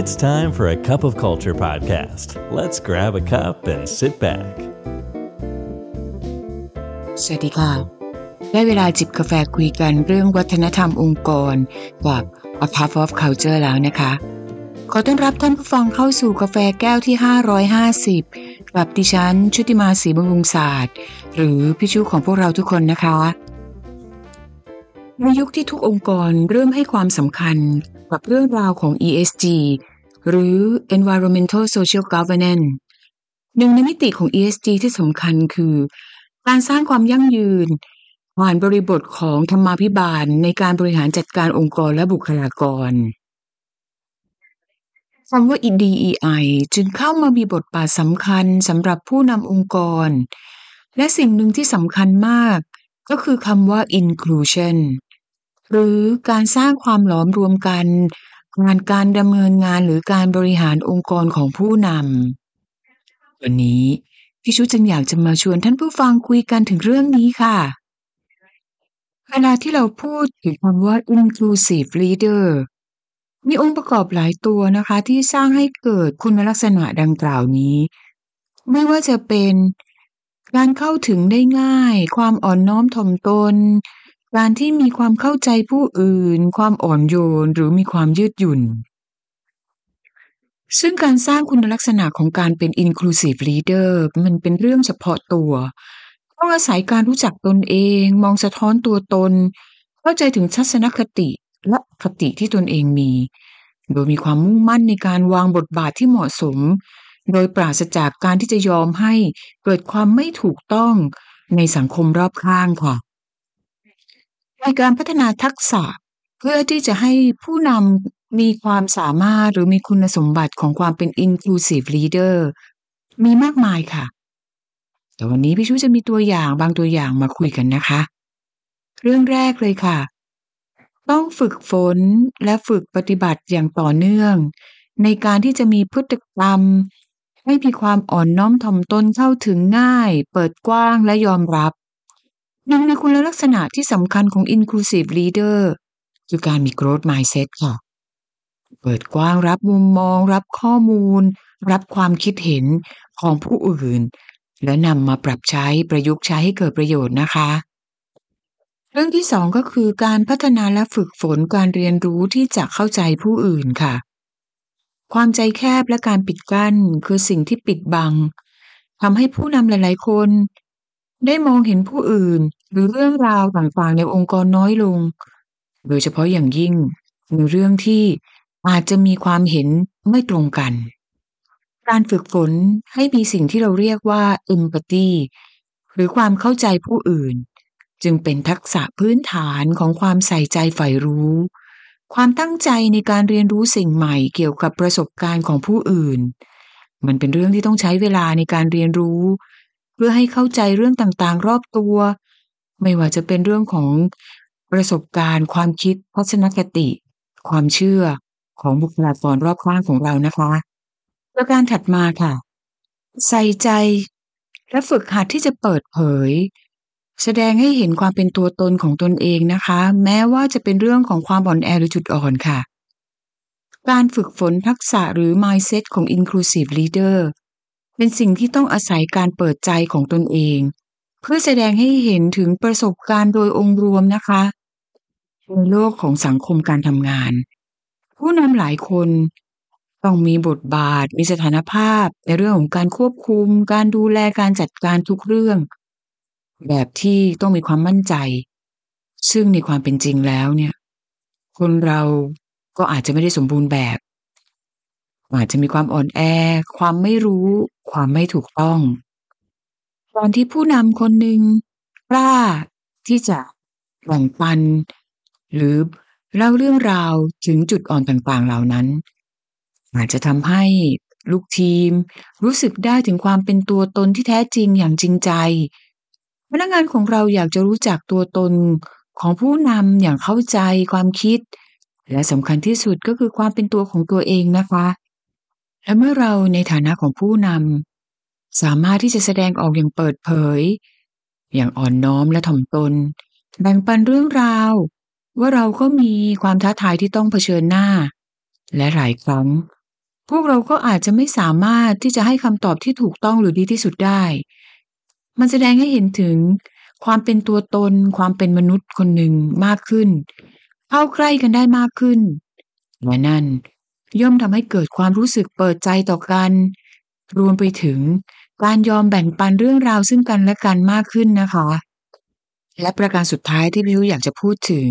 It's time for a cup of culture podcast. Let's grab a cup and sit back. สวัสดีค่ะ ได้เวลาจิบกาแฟคุยกันเรื่องวัฒนธรรมองค์กรกับ A Cup of Culture แล้วนะคะ ขอต้อนรับท่านผู้ฟังเข้าสู่กาแฟแก้วที่ 550 กับดิฉันชุติมาศรีบำรุงศาสตร์ หรือพี่ชูของพวกเราทุกคนนะคะ ในยุคที่ทุกองค์กรเริ่มให้ความสำคัญกับเรื่องราวของ ESG หรือ Environmental Social Governance หนึ่งในมิติของ ESG ที่สำคัญคือ การสร้างความยั่งยืนผ่านบริบทของธรรมาภิบาลในการบริหารจัดการองค์กรและบุคลากรคำว่า DEI จึงเข้ามามีบทบาทสำคัญสำหรับผู้นำองค์กร และสิ่งหนึ่งที่สำคัญมาก ก็คือคำว่า inclusion หรือการสร้างความหลอมรวมกัน งานการดำเนินงานหรือการบริหารองค์กรของผู้นำวันนี้พี่ชุจึงอยากจะมาชวนท่านผู้ฟังคุยกันถึงเรื่องนี้ค่ะเวลาที่เราพูดถึงคำว่า inclusive leader มีองค์ประกอบหลายตัวนะคะ ที่สร้างให้เกิดคุณลักษณะดังกล่าวนี้ ไม่ว่าจะเป็นการเข้าถึงได้ง่าย ความอ่อนน้อมถ่อมตน การที่มีความเข้าใจผู้อื่น ความอ่อนโยน หรือมีความยืดหยุ่น ซึ่งการสร้างคุณลักษณะของการเป็น inclusive leader มันเป็นเรื่องเฉพาะตัว ต้องอาศัยการรู้จักตนเอง มองสะท้อนตัวตน เข้าใจถึงทัศนคติและคติที่ตนเองมี โดยมีความมุ่งมั่นในการวางบทบาทที่เหมาะสม โดยปราศจากการที่จะยอมให้เกิดความไม่ถูกต้องในสังคมรอบข้างค่ะ ในการพัฒนาทักษะเพื่อที่จะให้ผู้นำมีความสามารถหรือมีคุณสมบัติของความเป็น inclusive leader มีมากมายค่ะ แต่วันนี้พี่ชูจะมีตัวอย่างบางตัวอย่างมาคุยกันนะคะ เรื่องแรกเลยค่ะ ต้องฝึกฝนและฝึกปฏิบัติอย่างต่อเนื่อง ในการที่จะมีพฤติกรรม ให้มีความอ่อนน้อมถ่อมตนเข้าถึงง่าย เปิดกว้างและยอมรับ หนึ่งในคุณลักษณะที่สำคัญของ inclusive leader คือการมี growth mindset ค่ะ เปิดกว้างรับมุมมอง รับข้อมูล รับความคิดเห็นของผู้อื่น และนำมาปรับใช้ประยุกต์ใช้ให้เกิดประโยชน์นะคะ เรื่องที่สองก็คือการพัฒนาและฝึกฝนการเรียนรู้ที่จะเข้าใจผู้อื่นค่ะ ความใจแคบและการปิดกั้นคือสิ่งที่ปิดบังทำให้ผู้นำหลาย ๆ คน ได้มองเห็นผู้อื่น หรือเรื่องราวต่างๆ ในองค์กรน้อยลง โดยเฉพาะอย่างยิ่งในเรื่องที่อาจจะมีความเห็นไม่ตรงกัน การฝึกฝนให้มีสิ่งที่เราเรียกว่า empathy หรือความเข้าใจผู้อื่น จึงเป็นทักษะพื้นฐานของความใส่ใจใฝ่รู้ ความตั้งใจในการเรียนรู้สิ่งใหม่เกี่ยวกับประสบการณ์ของผู้อื่น มันเป็นเรื่องที่ต้องใช้เวลาในการเรียนรู้ เพื่อให้เข้าใจเรื่องต่างๆ รอบตัว ไม่ว่าจะเป็นเรื่องของประสบการณ์ ความคิดทัศนคติ ความเชื่อของบุคลากรรอบข้างของเรานะคะประการถัดมาค่ะ ใส่ใจ และฝึกหัดที่จะเปิดเผย แสดงให้เห็นความเป็นตัวตนของตนเองนะคะ แม้ว่าจะเป็นเรื่องของความอ่อนแอหรือจุดอ่อนค่ะ การฝึกฝนทักษะหรือ mindset ของ inclusive leader เป็นสิ่งที่ต้องอาศัยการเปิดใจของตนเอง เพื่อแสดงให้เห็นถึงประสบการณ์โดยองค์รวมนะคะในโลกของสังคมการทำงาน ผู้นำหลายคนต้องมีบทบาท มีสถานภาพ ในเรื่องของการควบคุม การดูแลการจัดการทุกเรื่อง แบบที่ต้องมีความมั่นใจ ซึ่งในความเป็นจริงแล้วเนี่ย คนเราก็อาจจะไม่ได้สมบูรณ์แบบ อาจจะมีความอ่อนแอ ความไม่รู้ ความไม่ถูกต้องตอนที่ผู้นำคนหนึ่งกล้าที่จะแบ่งปัน หรือเล่าเรื่องราวถึงจุดอ่อนต่างๆเหล่านั้น อาจจะทำให้ลูกทีม รู้สึกได้ถึงความเป็นตัวตนที่แท้จริงอย่างจริงใจ พนักงานของเราอยากจะรู้จักตัวตนของผู้นำอย่างเข้าใจความคิด และสำคัญที่สุดก็คือความเป็นตัวของตัวเองนะคะ และเมื่อเราในฐานะของผู้นำสามารถที่จะแสดงออกอย่างเปิดเผย อย่างอ่อนน้อมและถ่อมตน แบ่งปันเรื่องราว ว่าเราก็มีความท้าทายที่ต้องเผชิญหน้า และหลายครั้ง พวกเราก็อาจจะไม่สามารถที่จะให้คำตอบที่ถูกต้องหรือดีที่สุดได้ มันแสดงให้เห็นถึงความเป็นตัวตน ความเป็นมนุษย์คนหนึ่งมากขึ้น เข้าใกล้กันได้มากขึ้นและนั่น ย่อมทำให้เกิดความรู้สึกเปิดใจต่อกัน รวมไปถึงการยอมแบ่งปันเรื่องราวซึ่งกันและกันมากขึ้นนะคะ และประการสุดท้ายที่พี่อยากจะพูดถึง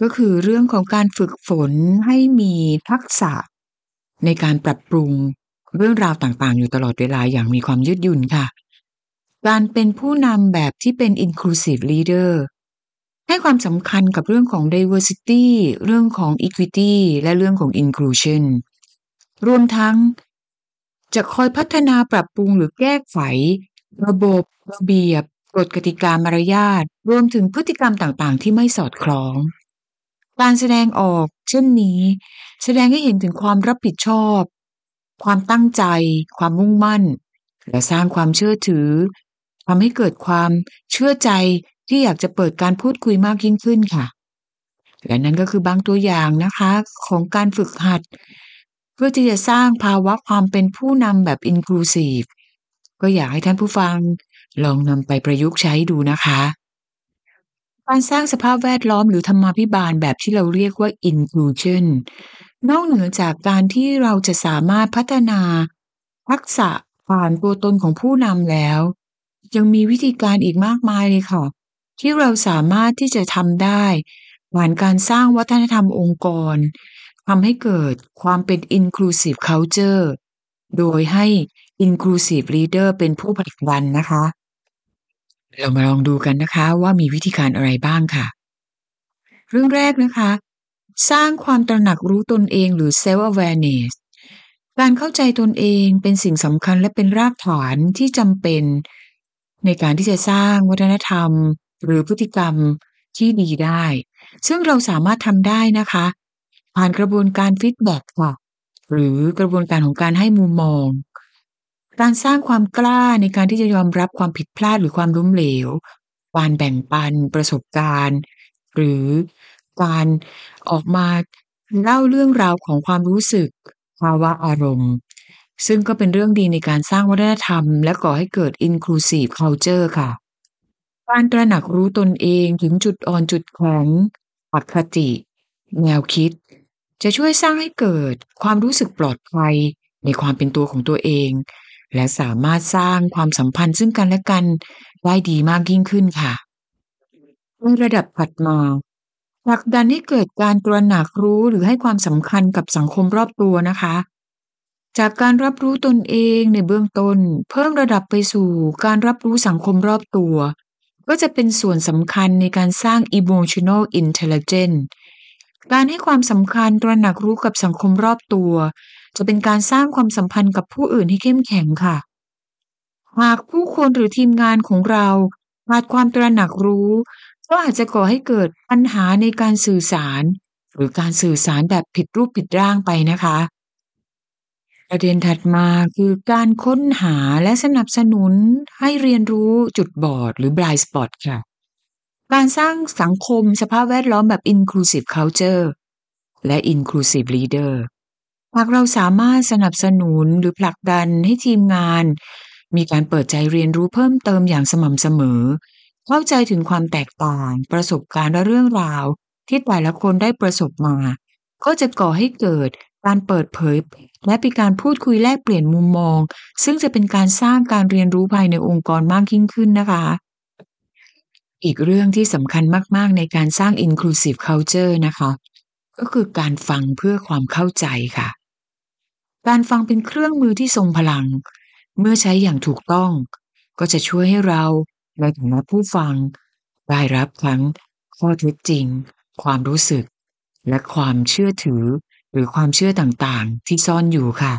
ก็คือเรื่องของการฝึกฝนให้มีทักษะ ในการปรับปรุงเรื่องราวต่างๆ อยู่ตลอดเวลาอย่างมีความยืดหยุ่นค่ะ การเป็นผู้นำแบบที่เป็น inclusive leader ให้ความสำคัญกับเรื่องของ diversity เรื่องของ equity และเรื่องของ inclusion รวมทั้ง จะคอยพัฒนาปรับปรุงหรือแก้ไข ระบบระเบียบกฎกติกามารยาทรวมถึงพฤติกรรมต่างๆ ที่ไม่สอดคล้อง การแสดงออกเช่นนี้ แสดงให้เห็นถึงความรับผิดชอบ ความตั้งใจ ความมุ่งมั่น และสร้างความเชื่อถือทำให้เกิดความเชื่อใจ ที่อยากจะเปิดการพูดคุยมากยิ่งขึ้นค่ะ และนั่นก็คือบางตัวอย่างนะคะ ของการฝึกหัด เพื่อที่จะสร้างภาวะความเป็นผู้นำแบบ inclusive ก็อยากให้ท่านผู้ฟังลองนำไปประยุกต์ใช้ดูนะคะ การสร้างสภาพแวดล้อมหรือธรรมาภิบาลแบบที่เราเรียกว่า inclusion นอกเหนือจากการที่เราจะสามารถพัฒนาทักษะผ่านตัวตนของผู้นำแล้ว ยังมีวิธีการอีกมากมายเลยค่ะ ที่เราสามารถที่จะทำได้ผ่านการสร้างวัฒนธรรมองค์กรทำให้เกิดความเป็น inclusive culture โดยให้ inclusive leader เป็นผู้ผลักดันนะคะ เรามาลองดูกันนะคะว่ามีวิธีการอะไรบ้างค่ะ เรื่องแรกนะคะ สร้างความตระหนักรู้ตนเองหรือ self awareness การเข้าใจตนเองเป็นสิ่งสำคัญและเป็นรากฐานที่จำเป็น ในการที่จะสร้างวัฒนธรรม หรือพฤติกรรมที่ดีได้ ซึ่งเราสามารถทำได้นะคะ ผ่านกระบวนการ feedback ค่ะหรือกระบวนการของการให้มุมมอง การสร้างความกล้าในการที่จะยอมรับความผิดพลาดหรือความล้มเหลวการแบ่งปันประสบการณ์ หรือการออกมาเล่าเรื่องราวของความรู้สึกภาวะอารมณ์ ซึ่งก็เป็นเรื่องดีในการสร้างวัฒนธรรม และก่อให้เกิด inclusive culture ค่ะ การตระหนักรู้ตนเองถึงจุดอ่อนจุดแข็งอคติ แนวคิด จะช่วยสร้างให้เกิดความรู้สึกปลอดภัยในความเป็นตัวของตัวเอง และสามารถสร้างความสัมพันธ์ซึ่งกันและกันได้ดีมากยิ่งขึ้นค่ะในระดับถัดมาผลักดันให้เกิดการตระหนักรู้หรือให้ความสำคัญกับสังคมรอบตัวนะคะ จากการรับรู้ตนเองในเบื้องต้น เพิ่มระดับไปสู่การรับรู้สังคมรอบตัว ก็จะเป็นส่วนสำคัญในการสร้าง emotional intelligence การให้ความสำคัญตระหนักรู้กับสังคมรอบตัว จะเป็นการสร้างความสัมพันธ์กับผู้อื่นให้เข้มแข็งค่ะ หากผู้คนหรือทีมงานของเราขาดความตระหนักรู้ ก็อาจจะก่อให้เกิดปัญหาในการสื่อสาร หรือการสื่อสารแบบผิดรูปผิดร่างไปนะคะ ประเด็นถัดมาคือการค้นหาและสนับสนุนให้เรียนรู้จุดบอดหรือ blind spot ค่ะ การสร้างสังคมสภาพแวดล้อมแบบ inclusive culture และ inclusive leader หากเราสามารถสนับสนุนหรือผลักดันให้ทีมงาน มีการเปิดใจเรียนรู้เพิ่มเติมอย่างสม่ำเสมอ เข้าใจถึงความแตกต่าง ประสบการณ์และเรื่องราว ที่แต่ละคนได้ประสบมา ก็จะก่อให้เกิด การเปิดเผย และเป็นการพูดคุยแลกเปลี่ยนมุมมอง ซึ่งจะเป็นการสร้างการเรียนรู้ภายในองค์กรมากยิ่งขึ้นนะคะ อีกเรื่องที่สำคัญมาก ๆ ในการสร้าง inclusive culture นะคะ ก็คือการฟังเพื่อความเข้าใจค่ะ การฟังเป็นเครื่องมือที่ทรงพลัง เมื่อใช้อย่างถูกต้อง ก็จะช่วยให้เราในฐานะผู้ฟัง ได้รับทั้งข้อเท็จจริง ความรู้สึก และความเชื่อถือ หรือความเชื่อต่างๆ ที่ซ่อนอยู่ค่ะ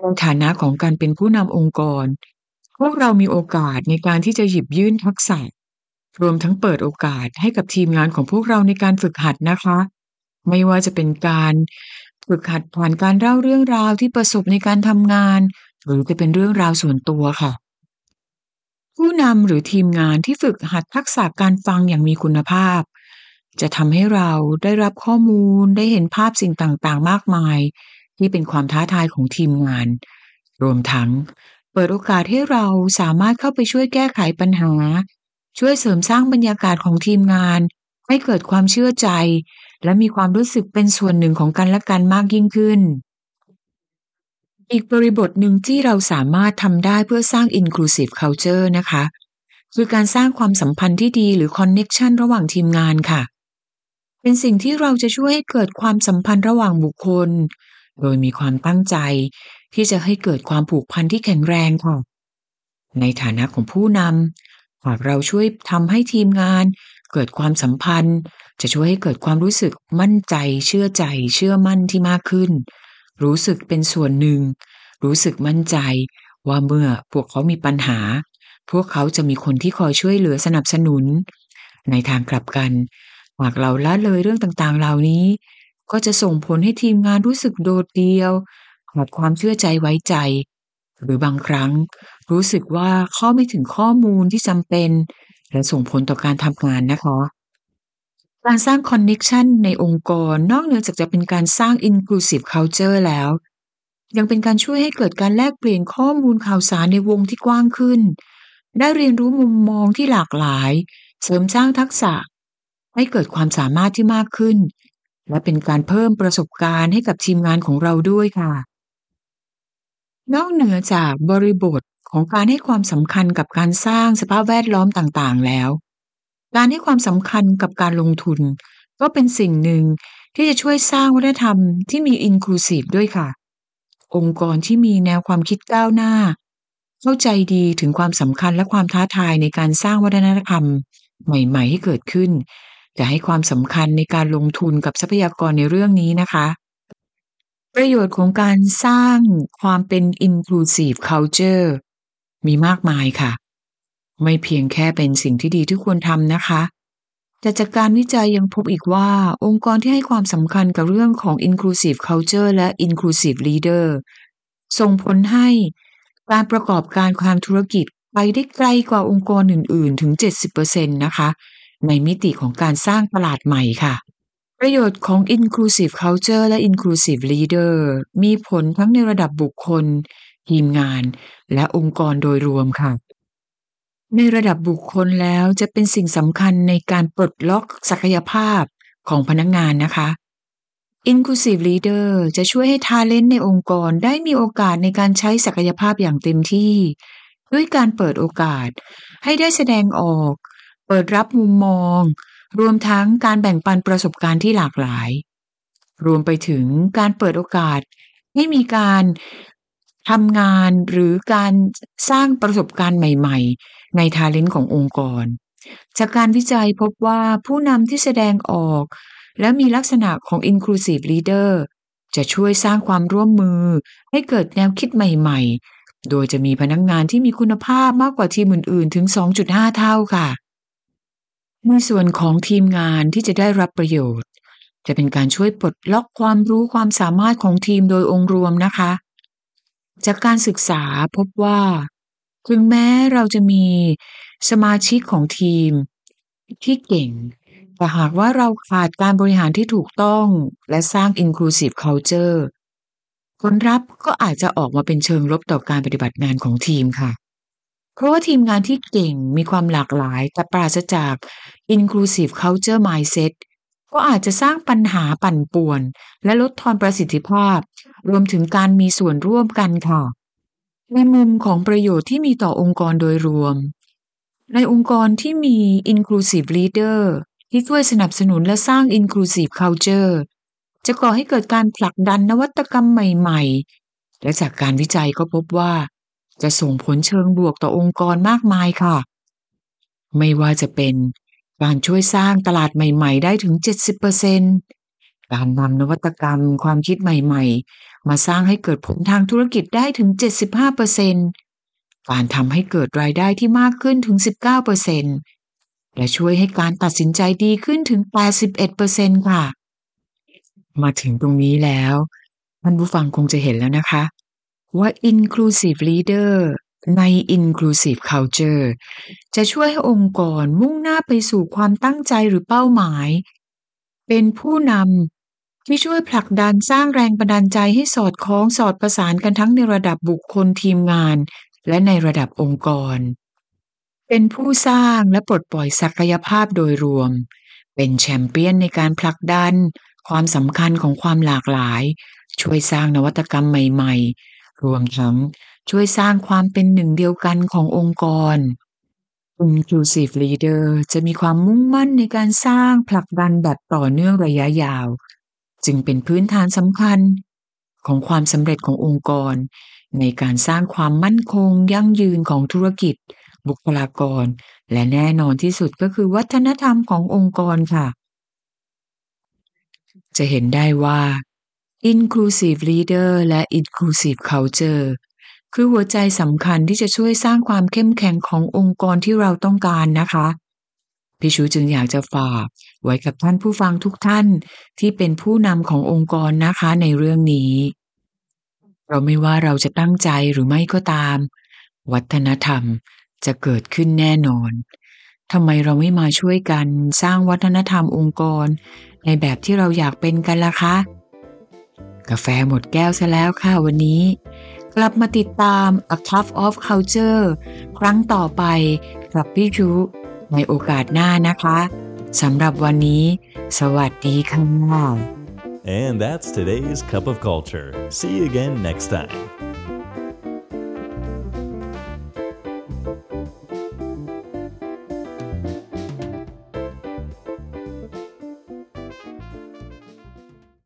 ในฐานะของการเป็นผู้นำองค์กร พวกเรามีโอกาสในการที่จะหยิบยื่นทักษะ รวมทั้งเปิดโอกาสให้กับทีมงานของพวกเราในการฝึกหัดนะคะ ไม่ว่าจะเป็นการฝึกหัดผ่านการเล่าเรื่องราวที่ประสบในการทำงาน หรือจะเป็นเรื่องราวส่วนตัวค่ะ ผู้นำหรือทีมงานที่ฝึกหัดทักษะการฟังอย่างมีคุณภาพ จะทำให้เราได้รับข้อมูลได้เห็นภาพสิ่งต่างๆ มากมาย ที่เป็นความท้าทายของทีมงาน รวมทั้ง เปิดโอกาสให้เราสามารถเข้าไปช่วยแก้ไขปัญหา ช่วยเสริมสร้างบรรยากาศของทีมงาน ให้เกิดความเชื่อใจ และมีความรู้สึกเป็นส่วนหนึ่งของกันและกันมากยิ่งขึ้น อีกบริบทหนึ่งที่เราสามารถทำได้เพื่อสร้าง inclusive culture นะคะ คือการสร้างความสัมพันธ์ที่ดีหรือ connection ระหว่างทีมงานค่ะ เป็นสิ่งที่เราจะช่วยให้เกิดความสัมพันธ์ระหว่างบุคคล โดยมีความตั้งใจ ที่จะให้เกิดความผูกพันที่แข็งแรงค่ะ ในฐานะของผู้นำหากเราช่วยทำให้ทีมงาน เกิดความสัมพันธ์ จะช่วยให้เกิดความรู้สึกมั่นใจ เชื่อใจ เชื่อมั่นที่มากขึ้น รู้สึกเป็นส่วนหนึ่ง รู้สึกมั่นใจ ว่าเมื่อพวกเขามีปัญหา พวกเขาจะมีคนที่คอยช่วยเหลือสนับสนุน ในทางกลับกัน หากเราละเลยเรื่องต่างๆ เหล่านี้ ก็จะส่งผลให้ทีมงานรู้สึกโดดเดี่ยวขาดความเชื่อใจไว้ใจ หรือบางครั้ง รู้สึกว่าเข้าไม่ถึงข้อมูลที่จำเป็น และส่งผลต่อการทำงานนะคะ การสร้าง connection ในองค์กรนอกเหนือจากจะเป็นการสร้าง inclusive culture แล้ว ยังเป็นการช่วยให้เกิดการแลกเปลี่ยนข้อมูลข่าวสารในวงที่กว้างขึ้น ได้เรียนรู้มุมมองที่หลากหลาย เสริมสร้างทักษะ ให้เกิดความสามารถที่มากขึ้น และเป็นการเพิ่มประสบการณ์ให้กับทีมงานของเราด้วยค่ะ นอกเหนือจากบริบทของการให้ความสำคัญกับการสร้างสภาพแวดล้อมต่างๆ แล้ว การให้ความสำคัญกับการลงทุน ก็เป็นสิ่งหนึ่งที่จะช่วยสร้างวัฒนธรรมที่มี inclusive ด้วยค่ะ องค์กรที่มีแนวความคิดก้าวหน้า เข้าใจดีถึงความสำคัญและความท้าทายในการสร้างวัฒนธรรมใหม่ ๆ ให้เกิดขึ้น จะให้ความสำคัญในการลงทุนกับทรัพยากรในเรื่องนี้นะคะ ประโยชน์ของการสร้างความเป็น inclusive culture มีมากมายค่ะ ไม่เพียงแค่เป็นสิ่งที่ดีที่ควรทำนะคะ แต่จากการวิจัยยังพบอีกว่า องค์กรที่ให้ความสำคัญกับเรื่องของ inclusive culture และ inclusive leader ส่งผลให้การประกอบการความธุรกิจไปได้ไกลกว่าองค์กรอื่น ๆ ถึง 70%นะคะ ในมิติของการสร้างตลาดใหม่ค่ะ ประโยชน์ของ inclusive culture และ inclusive leader มีผลทั้งในระดับบุคคล ทีมงาน และองค์กรโดยรวมค่ะ ในระดับบุคคลแล้วจะเป็นสิ่งสำคัญในการปลดล็อกศักยภาพของพนักงงานนะคะ Inclusive Leader จะช่วยให้ Talent ในองค์กรได้มีโอกาสในการใช้ศักยภาพอย่างเต็มที่ ด้วยการเปิดโอกาสให้ได้แสดงออก เปิดรับมุมมอง รวมทั้งการแบ่งปันประสบการณ์ที่หลากหลาย รวมไปถึงการเปิดโอกาส ให้มีการทำงานหรือการสร้างประสบการณ์ใหม่ ๆ ใน Talent ขององค์กร จากการวิจัยพบว่าผู้นำที่แสดงออก และมีลักษณะของ inclusive leader จะช่วยสร้างความร่วมมือ ให้เกิดแนวคิดใหม่ ๆ โดยจะมีพนักงงานที่มีคุณภาพมากกว่าทีมอื่น ๆ ถึง 2.5 เท่าค่ะ ในส่วนของทีมงานที่จะได้รับประโยชน์ จะเป็นการช่วยปลดล็อกความรู้ความสามารถของทีมโดยองค์รวมนะคะ จากการศึกษาพบว่า ถึงแม้เราจะมีสมาชิกของทีม ที่เก่ง แต่หากว่าเราขาดการบริหารที่ถูกต้องและสร้าง inclusive culture ผลลัพธ์ก็อาจจะออกมาเป็นเชิงลบต่อการปฏิบัติงานของทีมค่ะ เพราะว่าทีมงานที่เก่งมีความหลากหลาย แต่ปราศจาก inclusive culture mindset ก็อาจจะสร้างปัญหาปั่นป่วน และลดทอนประสิทธิภาพ รวมถึงการมีส่วนร่วมกันค่ะ ในมุมของประโยชน์ที่มีต่อองค์กรโดยรวม ในองค์กรที่มี inclusive leader ที่ช่วยสนับสนุนและสร้าง inclusive culture จะก่อให้เกิดการผลักดันนวัตกรรมใหม่ ๆ และจากการวิจัยก็พบว่า จะส่งผลเชิงบวกต่อองค์กรมากมายค่ะ ไม่ว่าจะเป็นการช่วยสร้างตลาดใหม่ ๆ ได้ถึง 70%การนำนวัตกรรมความคิดใหม่ ๆ มาสร้างให้เกิดผลทางธุรกิจได้ถึง 75%การทำให้เกิดรายได้ที่มากขึ้นถึง 19%และช่วยให้การตัดสินใจดีขึ้นถึง 81%ค่ะ มาถึงตรงนี้แล้วท่านผู้ฟังคงจะเห็นแล้วนะคะ ว่า inclusive leader ใน inclusive culture จะช่วยให้องค์กรมุ่งหน้าไปสู่ความตั้งใจหรือเป้าหมาย เป็นผู้นำที่ช่วยผลักดันสร้างแรงบันดาลใจให้สอดคล้องสอดประสานกันทั้งในระดับบุคคลทีมงาน และในระดับองค์กร เป็นผู้สร้างและปลดปล่อยศักยภาพโดยรวม เป็นแชมเปี้ยนในการผลักดัน ความสำคัญของความหลากหลาย ช่วยสร้างนวัตกรรมใหม่ ๆ รวมทั้งช่วยสร้างความเป็นหนึ่งเดียวกันขององค์กร Inclusive Leader จะมีความมุ่งมั่นในการสร้างผลักดันแบบต่อเนื่องระยะยาว จึงเป็นพื้นฐานสำคัญของความสำเร็จขององค์กร ในการสร้างความมั่นคงยั่งยืนของธุรกิจ บุคลากร และแน่นอนที่สุดก็คือวัฒนธรรมขององค์กรค่ะ จะเห็นได้ว่า Inclusive Leader และ Inclusive Culture คือหัวใจสำคัญที่จะช่วยสร้างความเข้มแข็งขององค์กรที่เราต้องการนะคะพี่ชูจึงอยากจะฝากไว้กับท่านผู้ฟังทุกท่านที่เป็นผู้นำขององค์กรนะคะในเรื่องนี้ เราไม่ว่าเราจะตั้งใจหรือไม่ก็ตาม วัฒนธรรมจะเกิดขึ้นแน่นอนทำไมเราไม่มาช่วยกันสร้างวัฒนธรรมองค์กร ในแบบที่เราอยากเป็นกันล่ะคะ กาแฟหมดแก้วซะแล้วค่ะวันนี้ กลับมาติดตาม A Cup of Culture ครั้งต่อไปกับพี่ชูในโอกาสหน้านะคะสำหรับวันนี้ สวัสดีค่ะ And that's today's Cup of Culture. See you again next time.